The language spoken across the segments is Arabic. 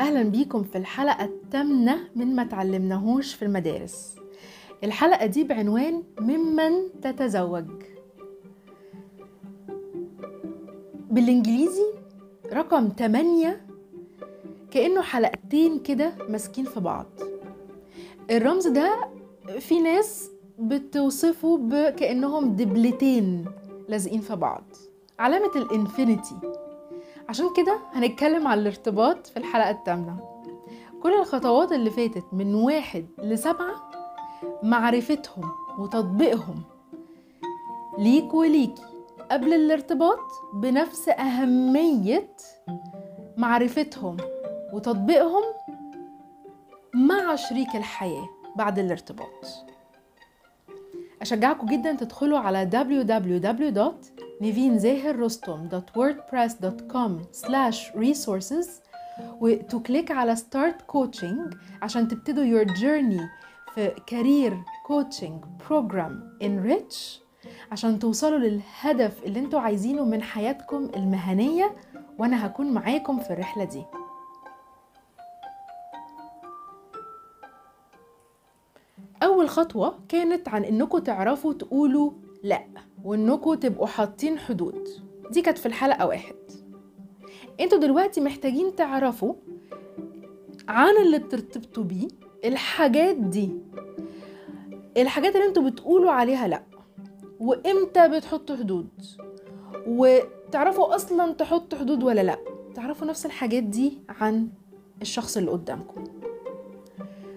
أهلا بيكم في الحلقة الثامنة من ما تعلمناهوش في المدارس. الحلقة دي بعنوان ممن تتزوج. بالإنجليزي رقم 8 كأنه حلقتين كده ماسكين في بعض. الرمز ده في ناس بتوصفه بكأنهم دبلتين لازقين في بعض. علامة الإنفينيتي. عشان كده هنتكلم عن الارتباط في الحلقة الثامنة كل الخطوات اللي فاتت من واحد لسبعة معرفتهم وتطبيقهم ليك وليكي قبل الارتباط بنفس أهمية معرفتهم وتطبيقهم مع شريك الحياة بعد الارتباط. أشجعكم جدا تدخلوا على www.nivinzahirrostom.wordpress.com resources وتكليك على start coaching عشان تبتدوا your journey في career coaching program enrich عشان توصلوا للهدف اللي أنتوا عايزينه من حياتكم المهنية وأنا هكون معاكم في الرحلة دي. أول خطوة كانت عن إنكم تعرفوا تقولوا لأ. وإنكم تبقوا حاطين حدود. دي كانت في الحلقة واحد. أنتوا دلوقتي محتاجين تعرفوا عن اللي بترتبطوا بيه الحاجات دي. الحاجات اللي أنتوا بتقولوا عليها لأ. وإمتى بتحطوا حدود؟ وتعرفوا أصلا تحطوا حدود ولا لأ؟ تعرفوا نفس الحاجات دي عن الشخص اللي قدامكم.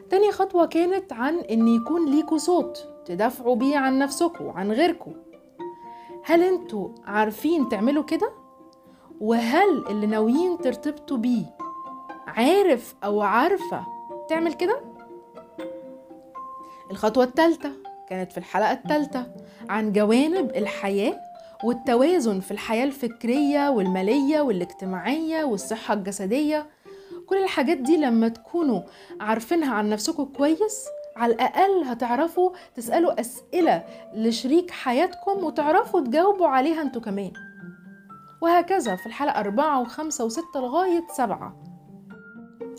تاني خطوة كانت عن إن يكون ليكوا صوت تدافعوا بيه عن نفسكوا وعن غيركوا. هل أنتوا عارفين تعملوا كده؟ وهل اللي ناويين ترتبطوا بيه عارف أو عارفة تعمل كده؟ الخطوة التالتة كانت في الحلقة التالتة عن جوانب الحياة والتوازن في الحياة الفكرية والمالية والاجتماعية والصحة الجسدية كل الحاجات دي لما تكونوا عارفينها عن نفسكم كويس على الأقل هتعرفوا تسألوا أسئلة لشريك حياتكم وتعرفوا تجاوبوا عليها أنتوا كمان وهكذا في الحلقة أربعة وخمسة وستة لغاية سبعة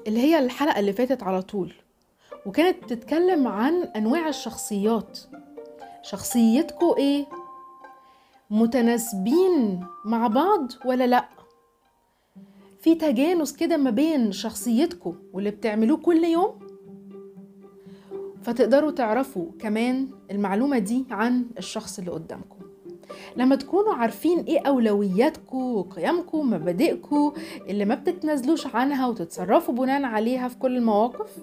اللي هي الحلقة اللي فاتت على طول وكانت بتتكلم عن أنواع الشخصيات شخصيتكوا إيه؟ متناسبين مع بعض ولا لأ؟ في تجانس كده ما بين شخصيتكم واللي بتعملوه كل يوم فتقدروا تعرفوا كمان المعلومة دي عن الشخص اللي قدامكم. لما تكونوا عارفين إيه اولوياتكم وقيمكم ومبادئكم اللي ما بتتنازلوش عنها وتتصرفوا بناء عليها في كل المواقف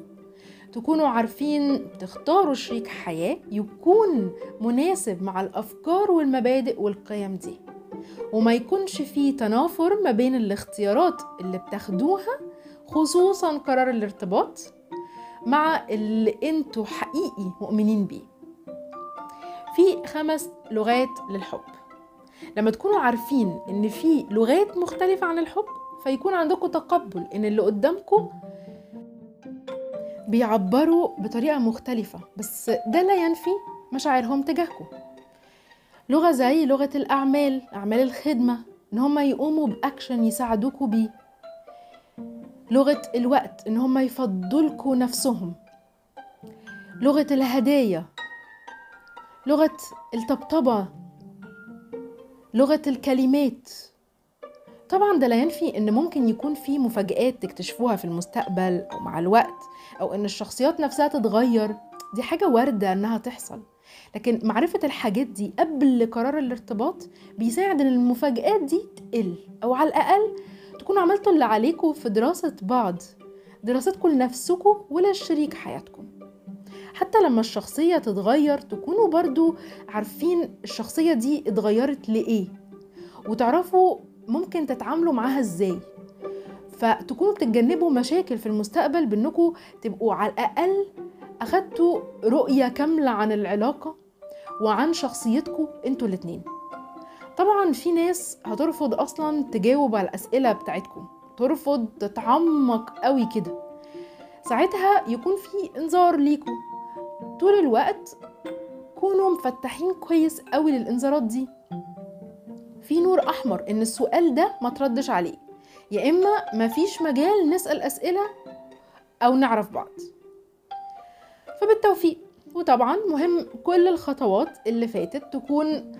تكونوا عارفين تختاروا شريك حياة يكون مناسب مع الأفكار والمبادئ والقيم دي. وما يكونش فيه تنافر ما بين الاختيارات اللي بتاخدوها خصوصا قرار الارتباط مع اللي أنتوا حقيقي مؤمنين بيه. في خمس لغات للحب. لما تكونوا عارفين إن في لغات مختلفة عن الحب فيكون عندكم تقبل إن اللي قدامكم بيعبروا بطريقة مختلفة بس ده لا ينفي مشاعرهم تجاهكم. لغة زي لغة الأعمال أعمال الخدمة إن هم يقوموا بأكشن يساعدوكوا بيه. لغة الوقت إن هم يفضلكوا نفسهم. لغة الهدايا. لغة الطبطبة. لغة الكلمات. طبعا ده لا ينفي إن ممكن يكون في مفاجآت تكتشفوها في المستقبل أو مع الوقت أو إن الشخصيات نفسها تتغير. دي حاجة واردة إنها تحصل. لكن معرفة الحاجات دي قبل قرار الارتباط بيساعد إن المفاجآت دي تقل أو على الأقل تكونوا عملتوا اللي عليكم في دراسة بعض دراستكم لنفسكم ولشريك حياتكم. حتى لما الشخصية تتغير تكونوا برضو عارفين الشخصية دي اتغيرت لإيه. وتعرفوا ممكن تتعاملوا معاها إزاي. فتكونوا بتتجنبوا مشاكل في المستقبل بانكم تبقوا على الأقل أخدتوا رؤية كاملة عن العلاقة وعن شخصيتكم أنتوا الاتنين. طبعا في ناس هترفض أصلا تجاوب على الأسئلة بتاعتكم. ترفض تتعمق قوي كده. ساعتها يكون في انذار ليكم. طول الوقت كونوا مفتحين كويس قوي للانذارات دي. في نور أحمر إن السؤال ده ما تردش عليه. يا إما مفيش مجال نسأل أسئلة أو نعرف بعض. فبالتوفيق. وطبعا مهم كل الخطوات اللي فاتت تكون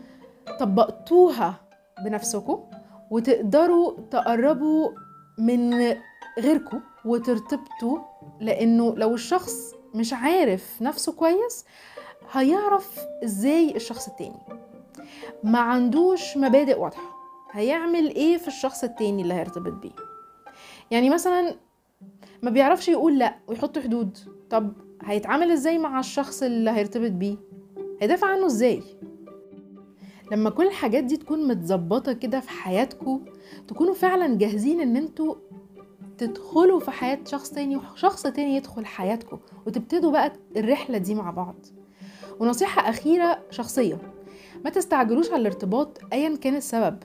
طبقتوها بنفسكم وتقدروا تقربوا من غيركم وترتبطوا لأنه لو الشخص مش عارف نفسه كويس هيعرف إزاي الشخص التاني. ما عندوش مبادئ واضحة. هيعمل إيه في الشخص التاني اللي هيرتبط بيه؟ يعني مثلا ما بيعرفش يقول لأ ويحط حدود. طب هيتعامل إزاي مع الشخص اللي هيرتبط بيه؟ هيدافع عنه إزاي؟ لما كل الحاجات دي تكون متظبطة كده في حياتكم تكونوا فعلا جاهزين إن أنتوا تدخلوا في حياة شخص تاني وشخص تاني يدخل حياتكم وتبتدوا بقى الرحلة دي مع بعض. ونصيحة أخيرة شخصية ما تستعجلوش على الارتباط أيا كان السبب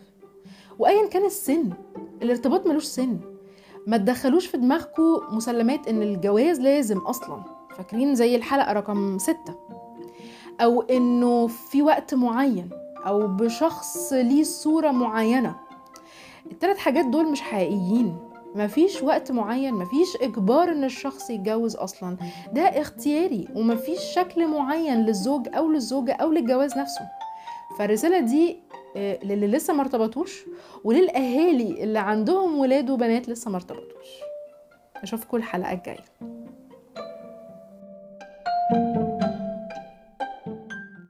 وأيا كان السن. الارتباط ملوش سن. ما تدخلوش في دماغكم مسلمات إن الجواز لازم أصلا. فاكرين زي الحلقة رقم ستة. أو إنه في وقت معين أو بشخص ليه صورة معينة. التلات حاجات دول مش حقيقيين. مفيش وقت معين مفيش إجبار إن الشخص يتجوز أصلا. ده اختياري ومفيش شكل معين للزوج أو للزوجة أو للجواز نفسه. فالرسالة دي آه، للي لسه ما ارتبطوش وللأهالي اللي عندهم ولاد وبنات لسه ما ارتبطوش. أشوفكم الحلقة الجاية.